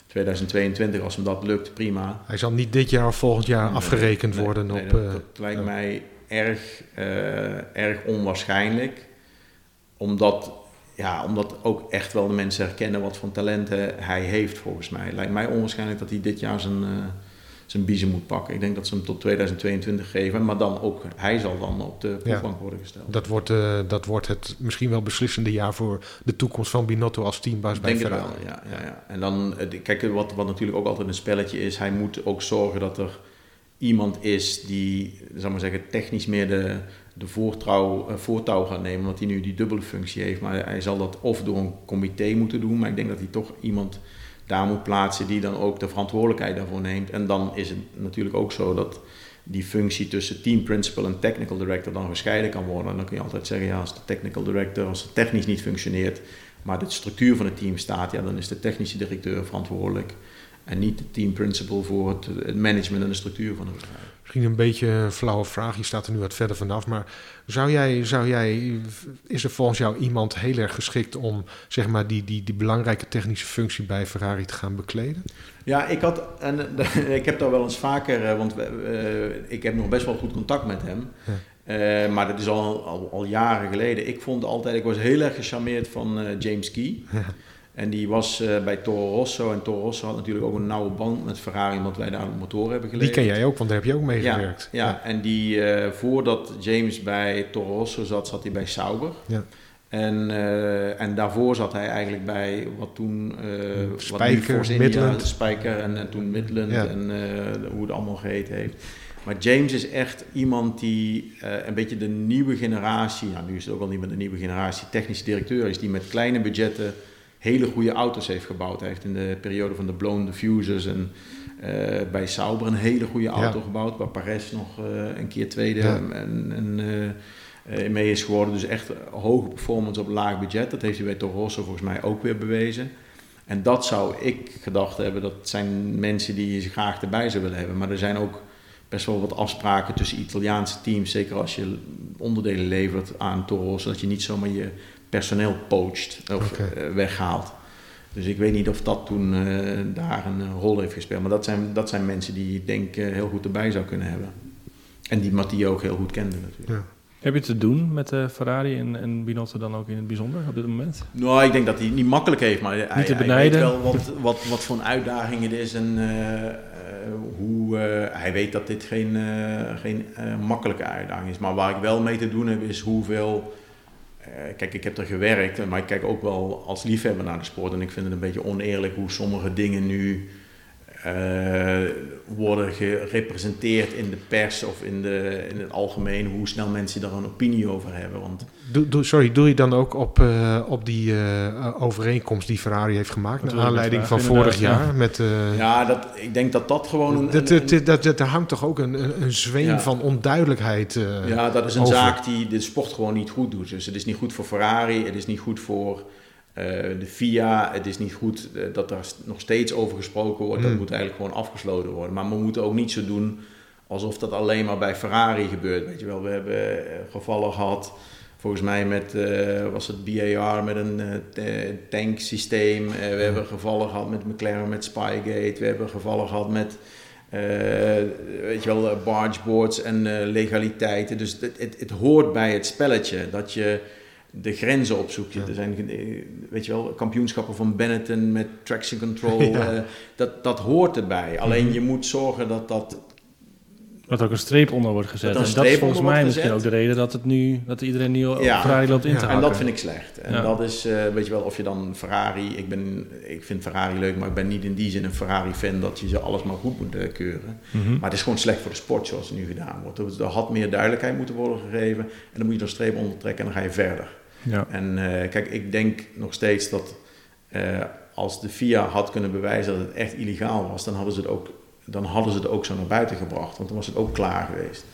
2022, als hem dat lukt, prima. Hij zal niet dit jaar of volgend jaar Nee, afgerekend nee, worden nee, op... dat, eh, dat lijkt mij erg, eh, erg onwaarschijnlijk. Omdat, ja, omdat ook echt wel de mensen herkennen wat voor talenten hij heeft, volgens mij. Het lijkt mij onwaarschijnlijk dat hij dit jaar zijn, eh, zijn biezen moet pakken. Ik denk dat ze hem tot 2022 geven. Maar dan ook, hij zal dan op de proefbank worden gesteld. Dat wordt, eh, dat wordt het misschien wel beslissende jaar voor de toekomst van Binotto als teambaas bij denk het wel, Ferrari. ja, ja, ja. En dan, eh, kijk, wat, wat natuurlijk ook altijd een spelletje is, hij moet ook zorgen dat er iemand is die, zal maar zeggen, technisch meer de, de voortrouw, eh, voortouw gaat nemen, omdat hij nu die dubbele functie heeft. Maar hij zal dat of door een comité moeten doen, maar ik denk dat hij toch iemand daar moet plaatsen die dan ook de verantwoordelijkheid daarvoor neemt. En dan is het natuurlijk ook zo dat die functie tussen team principal en technical director dan gescheiden kan worden. En dan kun je altijd zeggen, ja, als de technical director, als het technisch niet functioneert, maar de structuur van het team staat, ja, dan is de technische directeur verantwoordelijk. En niet de team principal voor het, het management en de structuur van het bedrijf. Misschien een beetje een flauwe vraag, je staat er nu wat verder vanaf. Maar zou jij, zou jij, is er volgens jou iemand heel erg geschikt om zeg maar, die, die, die belangrijke technische functie bij Ferrari te gaan bekleden? Ja, ik, had, en, ik heb daar wel eens vaker, eh, want eh, ik heb nog best wel goed contact met hem. Ja. Eh, maar dat is al, al, al jaren geleden. Ik vond altijd, ik was heel erg gecharmeerd van James Key. En die was eh, bij Toro Rosso. En Toro Rosso had natuurlijk ook een nauwe band met Ferrari, omdat wij daar de motoren hebben Die geleverd. ken jij ook, want daar heb je ook mee Ja, gewerkt. ja, en die, eh, voordat James bij Toro Rosso zat, zat hij bij Sauber. Ja. En, eh, en daarvoor zat hij eigenlijk bij wat toen... wat Spijker, India- Midland. Spijker en, en toen Midland Ja. en hoe het allemaal geheten heeft. Maar James is echt iemand die een beetje de nieuwe generatie... Ja, nu is het ook al niet meer de nieuwe generatie technische directeur is... die met kleine budgetten hele goede auto's heeft gebouwd. Hij heeft in de periode van de Blown Diffusers en eh, bij Sauber een hele goede auto Ja. gebouwd. Waar Perez nog eh, een keer tweede Ja. en, en, eh, mee is geworden. Dus echt hoge performance op laag budget. Dat heeft hij bij Toro Rosso volgens mij ook weer bewezen. En dat zou ik gedacht hebben. Dat zijn mensen die je graag erbij zou willen hebben. Maar er zijn ook best wel wat afspraken tussen Italiaanse teams. Zeker als je onderdelen levert aan Toro Rosso. Dat je niet zomaar je personeel poacht of Oké. eh, weghaalt. Dus ik weet niet of dat toen eh, daar een eh, rol heeft gespeeld. Maar dat zijn, dat zijn mensen die ik denk heel goed erbij zou kunnen hebben. En die Mattia ook heel goed kende natuurlijk. Ja. Heb je te doen met eh, Ferrari en, en Binotto dan ook in het bijzonder op dit moment? Nou, ik denk dat hij het niet makkelijk heeft, maar hij, te hij weet wel wat, wat, wat voor een uitdaging het is en eh, eh, hoe eh, hij weet dat dit geen, eh, geen eh, makkelijke uitdaging is. Maar waar ik wel mee te doen heb, is hoeveel. Eh, kijk, ik heb er gewerkt, maar ik kijk ook wel als liefhebber naar de sport. En ik vind het een beetje oneerlijk hoe sommige dingen nu eh, worden gerepresenteerd in de pers of in, de, in het algemeen. Hoe snel mensen daar een opinie over hebben. Want Doe, doe, sorry, doe je dan ook op, eh, op die eh, overeenkomst die Ferrari heeft gemaakt... Dat naar aanleiding van vorig jaar? Met, eh, ja, dat, ik denk dat dat gewoon een. dat, een- dat, dat, dat, daar hangt toch ook een, een, een zweem Ja. van onduidelijkheid eh, Ja, dat is een over. zaak die de sport gewoon niet goed doet. Dus het is niet goed voor Ferrari, het is niet goed voor eh, de FIA, het is niet goed eh, dat er s- nog steeds over gesproken wordt. Dat Hmm. moet eigenlijk gewoon afgesloten worden. Maar we moeten ook niet zo doen alsof dat alleen maar bij Ferrari gebeurt. Weet je wel, we hebben eh, gevallen gehad. Volgens mij met, eh, was het BAR met een ta- tanksysteem. We hebben gevallen gehad met McLaren met Spygate. We hebben gevallen gehad met weet je wel, bargeboards en legaliteiten. Dus het, het, het hoort bij het spelletje dat je de grenzen opzoekt. Er zijn, eh, weet je wel, kampioenschappen van Benetton met traction control. Ja. eh, dat, dat hoort erbij. Alleen je moet zorgen dat dat Dat er ook een streep onder wordt gezet. Dat en dat is volgens mij misschien ook de reden dat, het nu, dat iedereen nu op Ja. Ferrari loopt in Ja. te En dat vind ik slecht. En Ja. dat is, eh, weet je wel, of je dan Ferrari... Ik, ben, ik vind Ferrari leuk, maar ik ben niet in die zin een Ferrari-fan... dat je ze alles maar goed moet keuren. Mhm. Maar het is gewoon slecht voor de sport zoals het nu gedaan wordt. Er- Er had meer duidelijkheid moeten worden gegeven. En dan moet je er een streep onder trekken en dan ga je verder. Ja. En eh, kijk, ik denk nog steeds dat eh, als de FIA had kunnen bewijzen dat het echt illegaal was... dan hadden ze het ook, dan hadden ze het ook zo naar buiten gebracht. Want dan was het ook klaar geweest.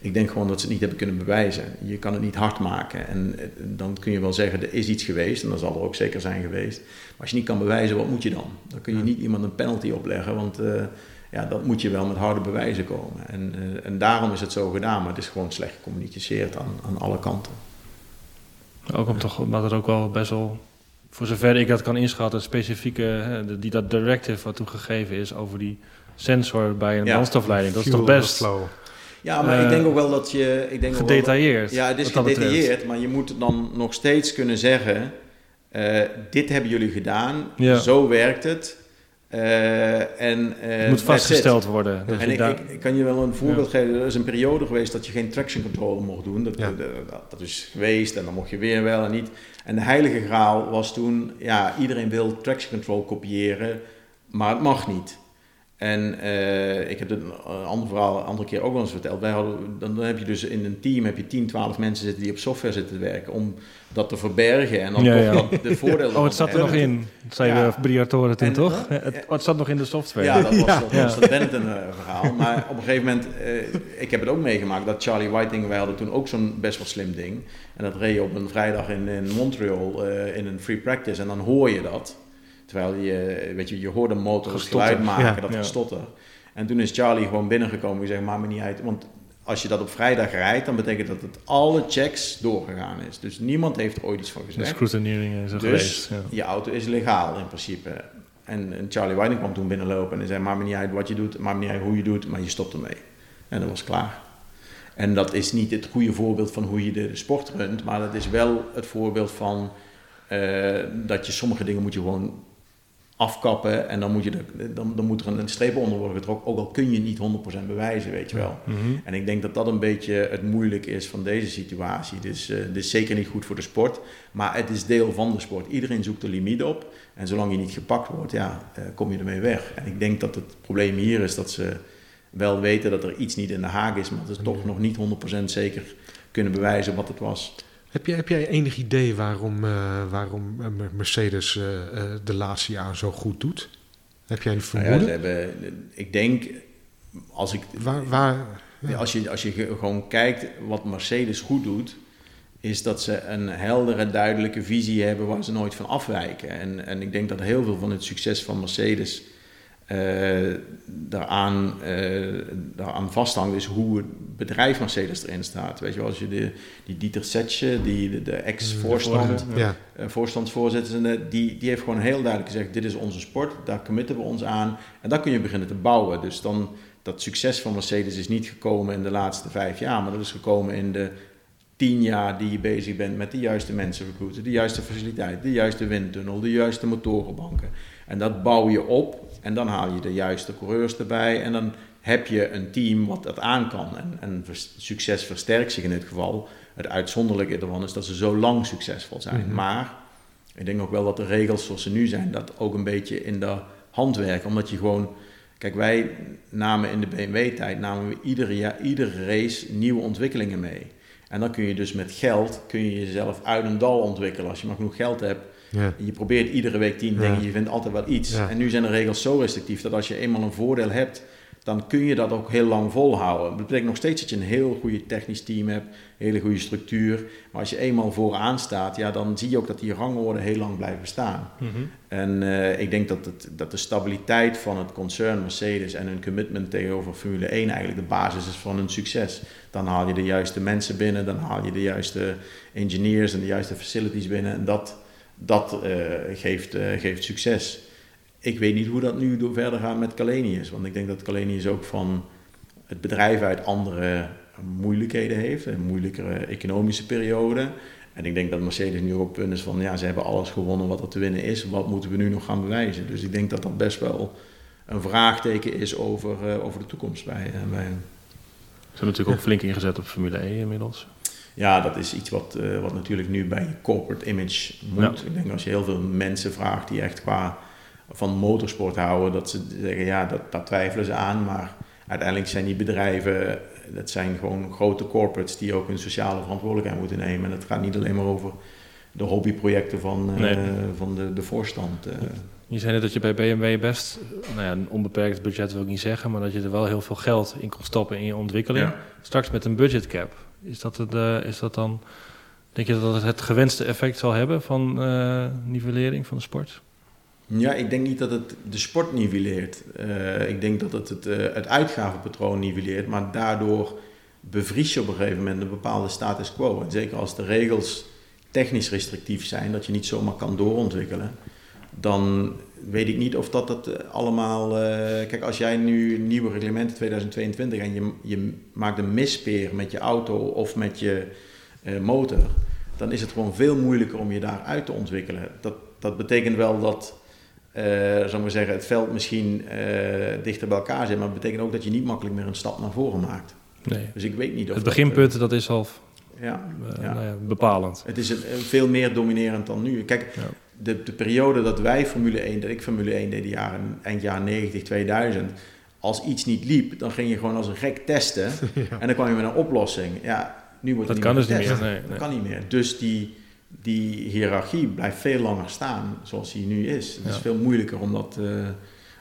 Ik denk gewoon dat ze het niet hebben kunnen bewijzen. Je kan het niet hard maken. En eh, dan kun je wel zeggen, er is iets geweest. En dat zal er ook zeker zijn geweest. Maar als je niet kan bewijzen, wat moet je dan? Dan kun je niet iemand een penalty opleggen. Want eh, ja, dat moet je wel met harde bewijzen komen. En, en daarom is het zo gedaan. Maar het is gewoon slecht gecommuniceerd aan, aan alle kanten. Ook om toch, omdat er ook wel best wel, voor zover ik dat kan inschatten, specifieke, hè, de- die dat directive wat toegegeven is over die sensor bij een Ja. brandstofleiding. Dat is toch best. Ja, maar Eh, ik denk ook wel dat je... Ik denk ook wel dat- gedetailleerd. Ja, het is gedetailleerd, maar je moet dan nog steeds kunnen zeggen: eh, dit hebben jullie gedaan, Ja. zo werkt het. Eh, en, eh, Het moet vastgesteld worden. Dus En ik, daar- ik, ik kan je wel een voorbeeld geven. Er is een periode geweest dat je geen traction control mocht doen. Dat, Ja. dat, dat is geweest en dan mocht je weer wel en niet. En de heilige graal was toen, ja, iedereen wil traction control kopiëren, maar het mag niet. En eh, ik heb het een ander verhaal een andere keer ook wel eens verteld. Wij hadden, dan, dan heb je dus in een team heb je 10, 12 mensen zitten die op software zitten te werken om dat te verbergen en dan Ja, dat de voordelen Oh, het zat er nog in, zeiden Ja. we Briatore toen, En- toch? Het, het zat nog in de software. Ja, dat was, dat was het Benetton-verhaal. Maar op een gegeven moment, eh, ik heb het ook meegemaakt, dat Charlie Whiting, wij hadden toen ook zo'n best wel slim ding. En dat reed je op een vrijdag in, in Montreal eh, in een free practice en dan hoor je dat. Terwijl je, weet je, je hoort een motor Gestotter. geluid maken, Ja. dat Ja. gestotter. En toen is Charlie gewoon binnengekomen en zei, maak me niet uit. Want als je dat op vrijdag rijdt, dan betekent dat het alle checks doorgegaan is. Dus niemand heeft er ooit iets van De gezegd. scrutineering is er Dus geweest. Ja. je auto is legaal in principe. En, en Charlie Whiting kwam toen binnenlopen en zei: Maakt me niet uit wat je doet, maakt me niet uit hoe je doet, maar je stopt ermee. En dat was klaar. En dat is niet het goede voorbeeld van hoe je de sport runt, maar dat is wel het voorbeeld van eh, dat je sommige dingen moet je gewoon afkappen en dan moet, je er, dan, dan moet er een streep onder worden getrokken, ook al kun je niet 100% bewijzen, weet je wel. Mhm. En ik denk dat dat een beetje het moeilijk is van deze situatie. Dus eh dit is zeker niet goed voor de sport, maar het is deel van de sport. Iedereen zoekt de limiet op en zolang je niet gepakt wordt, ja, eh, kom je ermee weg. En ik denk dat het probleem hier is dat ze wel weten dat er iets niet in de haak is, maar dat ze toch nog niet 100% zeker kunnen bewijzen wat het was. Heb jij, heb jij enig idee waarom, uh, waarom Mercedes uh, de laatste jaren zo goed doet? Heb jij een vermoeden? Nou ja, hebben, ik denk, als ik... Waar, waar, ja. als, je, als je gewoon kijkt wat Mercedes goed doet, is dat ze een heldere, duidelijke visie hebben waar ze nooit van afwijken. En, en ik denk dat heel veel van het succes van Mercedes uh, daaraan, uh, daaraan vasthangt, is hoe het bedrijf Mercedes erin staat. Weet je wel, als je de, die Dieter Setje, die, de, de ex-voorstand, ja. uh, voorstandsvoorzitter, die, die heeft gewoon heel duidelijk gezegd, dit is onze sport, daar committen we ons aan. En dan kun je beginnen te bouwen. Dus dan, dat succes van Mercedes is niet gekomen in de laatste vijf jaar, maar dat is gekomen in de tien jaar die je bezig bent met de juiste mensen recruiten, de juiste faciliteit, de juiste windtunnel, de juiste motorenbanken. En dat bouw je op en dan haal je de juiste coureurs erbij en dan heb je een team wat dat aan kan. En, en succes versterkt zich in dit geval. Het uitzonderlijke ervan is dat ze zo lang succesvol zijn. Mhm. Maar ik denk ook wel dat de regels zoals ze nu zijn, dat ook een beetje in de hand werken. Omdat je gewoon Kijk, wij namen in de BMW-tijd namen we iedere, jaar, iedere race nieuwe ontwikkelingen mee. En dan kun je dus met geld kun je jezelf uit een dal ontwikkelen. Als je maar genoeg geld hebt. Je probeert iedere week tien dingen, je vindt altijd wel iets. En nu zijn de regels zo restrictief dat als je eenmaal een voordeel hebt, dan kun je dat ook heel lang volhouden. Dat betekent nog steeds dat je een heel goede technisch team hebt, een hele goede structuur. Maar als je eenmaal vooraan staat, ja, dan zie je ook dat die rangorde heel lang blijven staan. Mhm. En uh, ik denk dat, het, dat de stabiliteit van het concern Mercedes en hun commitment tegenover Formule 1 eigenlijk de basis is van hun succes. Dan haal je de juiste mensen binnen, dan haal je de juiste engineers en de juiste facilities binnen. En dat, dat uh, geeft, uh, geeft succes ik weet niet hoe dat nu verder gaat met Calenius. Want ik denk dat Calenius ook van het bedrijf uit andere moeilijkheden heeft. Een moeilijkere economische periode. En ik denk dat Mercedes nu op punt is van... ja, ze hebben alles gewonnen wat er te winnen is. Wat moeten we nu nog gaan bewijzen? Dus ik denk dat dat best wel een vraagteken is over, uh, over de toekomst bij. Ze hebben natuurlijk ook flink ingezet op Formule E inmiddels. Ja, dat is iets wat, uh, wat natuurlijk nu bij je corporate image moet. Ik denk als je heel veel mensen vraagt die echt qua van motorsport houden, dat ze zeggen, ja, dat, dat twijfelen ze aan. Maar uiteindelijk zijn die bedrijven, dat zijn gewoon grote corporates die ook hun sociale verantwoordelijkheid moeten nemen. En het gaat niet alleen maar over de hobbyprojecten van, uh, van de, de voorstand. Uh. Je zei net dat je bij BMW best, nou ja, een onbeperkt budget wil ik niet zeggen, maar dat je er wel heel veel geld in kon stoppen in je ontwikkeling. Straks met een budgetcap. Is dat, het, uh, is dat dan, denk je dat het het gewenste effect zal hebben van nivellering van de sport? Ja, ik denk niet dat het de sport nivelleert. Uh, ik denk dat het het, uh, het uitgavenpatroon nivelleert, maar daardoor bevries je op een gegeven moment een bepaalde status quo. En zeker als de regels technisch restrictief zijn, dat je niet zomaar kan doorontwikkelen, dan weet ik niet of dat het eh, allemaal. Uh, kijk, als jij nu nieuwe reglementen 2022 en je, je maakt een mispeer met je auto of met je uh, motor, dan is het gewoon veel moeilijker om je daar uit te ontwikkelen. Dat, dat betekent wel dat uh, zal maar zeggen, het veld misschien dichter bij elkaar zit. Maar dat betekent ook dat je niet makkelijk meer een stap naar voren maakt. Nee. Dus ik weet niet of Het beginpunt, dat, dat is al ja, uh, ja. Nou ja, bepalend. Het is een, veel meer dominerend dan nu. Kijk, ja. De, de periode dat wij Formule 1, dat ik Formule 1 deed, de jaren, eind jaren 90, 2000... Als iets niet liep, dan ging je gewoon als een gek testen. En dan kwam je met een oplossing. Ja, nu wordt het dat niet kan dus niet meer. Nee, nee. Dat kan niet meer. Dus die die hiërarchie blijft veel langer staan zoals die nu is. Het is veel moeilijker om dat, uh,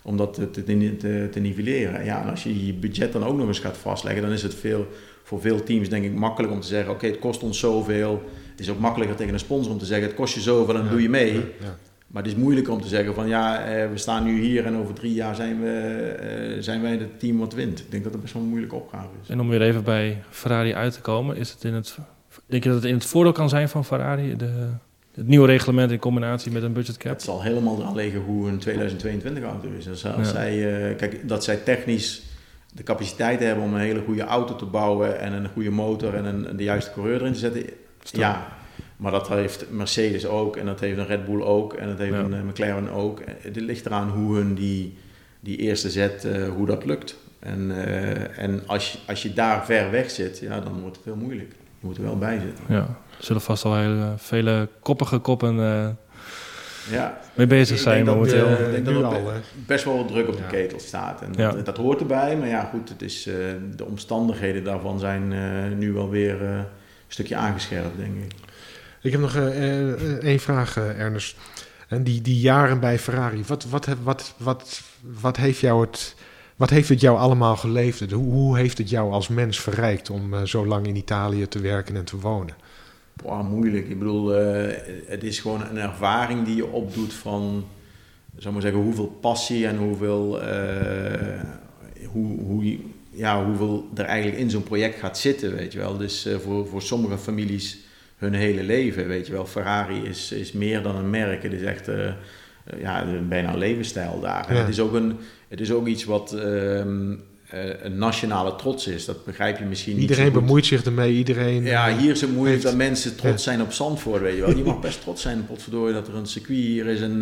om dat te, te, te, te, nivelleren. Ja, en als je je budget dan ook nog eens gaat vastleggen, dan is het veel, voor veel teams denk ik makkelijk om te zeggen: oké, okay, het kost ons zoveel. Het is ook makkelijker tegen een sponsor om te zeggen: het kost je zoveel en ja, doe je mee. Ja, maar het is moeilijker om te zeggen van ja, eh, we staan nu hier en over drie jaar zijn, we, uh, zijn wij het team wat wint. Ik denk dat dat best wel een moeilijke opgave is. En om weer even bij Ferrari uit te komen, is het in het Denk je dat het in het voordeel kan zijn van Ferrari, de, het nieuwe reglement in combinatie met een budget cap? Het zal helemaal eraan liggen hoe een 2022 auto is. Als, als ja. zij, uh, kijk, dat zij technisch de capaciteit hebben om een hele goede auto te bouwen en een goede motor en een, de juiste coureur erin te zetten. Ja, maar dat heeft Mercedes ook en dat heeft een Red Bull ook en dat heeft ja. een uh, McLaren ook. Het ligt eraan hoe hun die, die eerste zet, uh, hoe dat lukt. En, uh, en als, je, als je daar ver weg zit, ja, dan wordt het heel moeilijk. Je moet er wel bij zitten. Ja, er zullen vast al hele, vele koppige koppen uh, ja. mee bezig zijn momenteel. ik denk dat er al, best wel wat druk op de ketel staat. En ja. dat, dat, hoort erbij, maar ja goed, het is, uh, de omstandigheden daarvan zijn uh, nu wel weer stukje aangescherpt, denk ik. Ik heb nog eh, eh, één vraag, eh, Ernest. En die, die jaren bij Ferrari, wat, wat, heb- wat, wat, wat, heeft jou het, wat heeft het jou allemaal geleverd? Hoe, hoe heeft het jou als mens verrijkt om zo lang in Italië te werken en te wonen? Boah, moeilijk. Ik bedoel, het is gewoon een ervaring die je opdoet van, zou ik maar zeggen, hoeveel passie en hoeveel, hoe, hoe, ja, hoeveel er eigenlijk in zo'n project gaat zitten, weet je wel. Dus eh, voor, voor sommige families hun hele leven, weet je wel. Ferrari is, is meer dan een merk. Het is echt eh, ja, bijna een levensstijl daar. Ja. het, is ook een, het is ook iets wat ehm, eh, een nationale trots is. Dat begrijp je misschien niet Iedereen bemoeit zich ermee, iedereen... Ja, hier is het moeilijk dat mensen trots Ja. zijn op Zandvoort, weet je wel. Je mag best trots zijn, potverdorie, dat er een circuit hier is. En,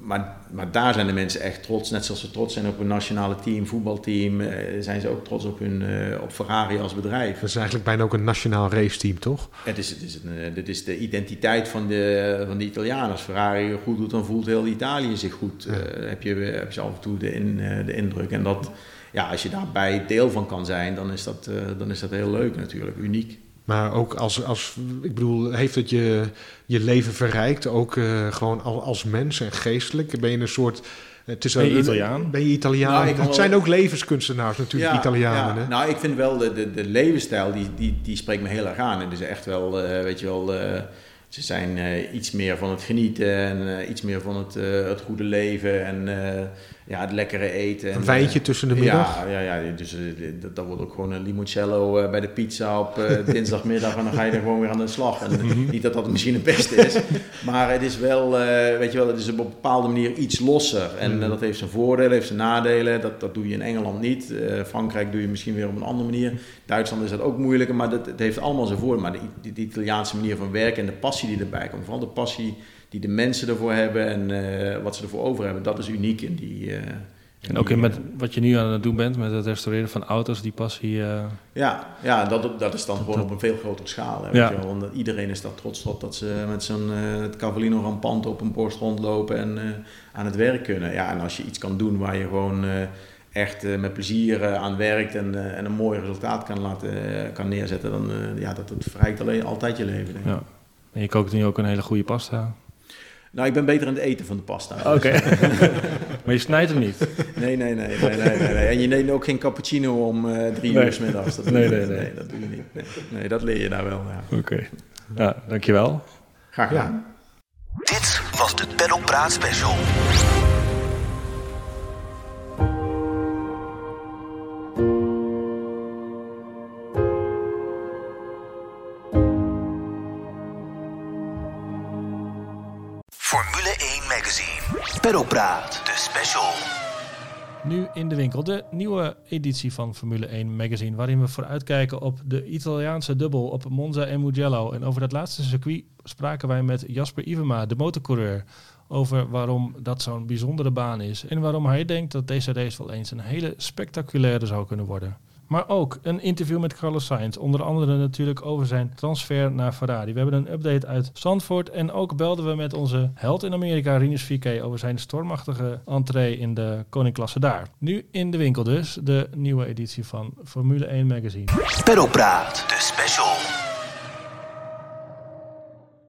maar, maar daar zijn de mensen echt trots. Net zoals ze trots zijn op hun nationale team, voetbalteam, eh, zijn ze ook trots op, hun, eh, op Ferrari als bedrijf. Dat is eigenlijk bijna ook een nationaal raceteam, toch? Het is, het is, een, eh, dit is de identiteit van de, van de Italianen. Als Ferrari goed doet, dan voelt heel Italië zich goed. Ja. Heb, je, heb je af en toe de, in, de indruk. En dat, ja, als je daarbij deel van kan zijn, dan is dat, dan is dat heel leuk natuurlijk, uniek. Maar ook als, als ik bedoel, heeft het je, je leven verrijkt? Ook eh, gewoon al, als mens en geestelijk? Ben je een soort... Het is Ben je een- Italiaan? Ben je Italiaan? Nou, het wel- zijn ook levenskunstenaars natuurlijk, Italianen. ja. hè? Nou, ik vind wel de, de, de levensstijl, die, die, die spreekt me heel erg aan. Het is echt wel, eh, weet je wel, eh, ze zijn eh, iets meer van het genieten en eh, iets meer van het, eh, het goede leven en eh, ja, het lekkere eten. En, Een wijntje eh, tussen de middag? Ja, ja, ja dus eh, dat, dat wordt ook gewoon een limoncello eh, bij de pizza op dinsdagmiddag en dan ga je er gewoon weer aan de slag. En Mhm. niet dat dat misschien het beste is, maar het is wel, weet je wel, het is op een bepaalde manier iets losser. En Mhm. dat heeft zijn voordelen, heeft zijn nadelen. Dat, dat doe je in Engeland niet. Frankrijk doe je misschien weer op een andere manier. Duitsland is dat ook moeilijker, maar dat, het heeft allemaal zijn voordelen. Maar de, de, de Italiaanse manier van werken en de passie die erbij komt, vooral de passie die de mensen ervoor hebben en eh, wat ze ervoor over hebben, dat is uniek in die... eh, in En ook die, in met eh, wat je nu aan het doen bent met het restaureren van auto's, die passie. eh, Ja, ja dat, dat is dan gewoon op een veel grotere schaal. Hè, Ja. weet je wel. Want iedereen is daar trots op dat ze met zo'n het Cavallino rampant op een borst rondlopen en aan het werk kunnen. Ja, en als je iets kan doen waar je gewoon echt met plezier aan werkt en, en een mooi resultaat kan, laten, kan neerzetten, dan uh, ja, dat, dat verrijkt alleen altijd je leven. Denk ik. ja. En je kookt nu ook een hele goede pasta. Nou, ik ben beter aan het eten van de pasta. Oké. maar je snijdt hem niet. Nee, nee, nee, nee, nee, nee, nee. En je neemt ook geen cappuccino om uh, drie Nee. uur 's middags. Dat Nee, nee, nee. nee, dat doe je niet. Nee, nee dat leer je daar wel. Ja. Oké. Ja, dankjewel. Graag gedaan. Ja. Dit was de Paddock Praat Special. Magazine. Paddock Praat, de special. Nu in de winkel de nieuwe editie van Formule 1 Magazine, waarin we vooruitkijken op de Italiaanse dubbel op Monza en Mugello. En over dat laatste circuit spraken wij met Jasper Ivema, de motorcoureur, over waarom dat zo'n bijzondere baan is en waarom hij denkt dat deze race wel eens een hele spectaculaire zou kunnen worden. Maar ook een interview met Carlos Sainz, onder andere natuurlijk over zijn transfer naar Ferrari. We hebben een update uit Zandvoort en ook belden we met onze held in Amerika, Rinus VK, over zijn stormachtige entree in de koninkklasse daar. Nu in de winkel dus, de nieuwe editie van Formule 1 Magazine. Paddock Praat, de special.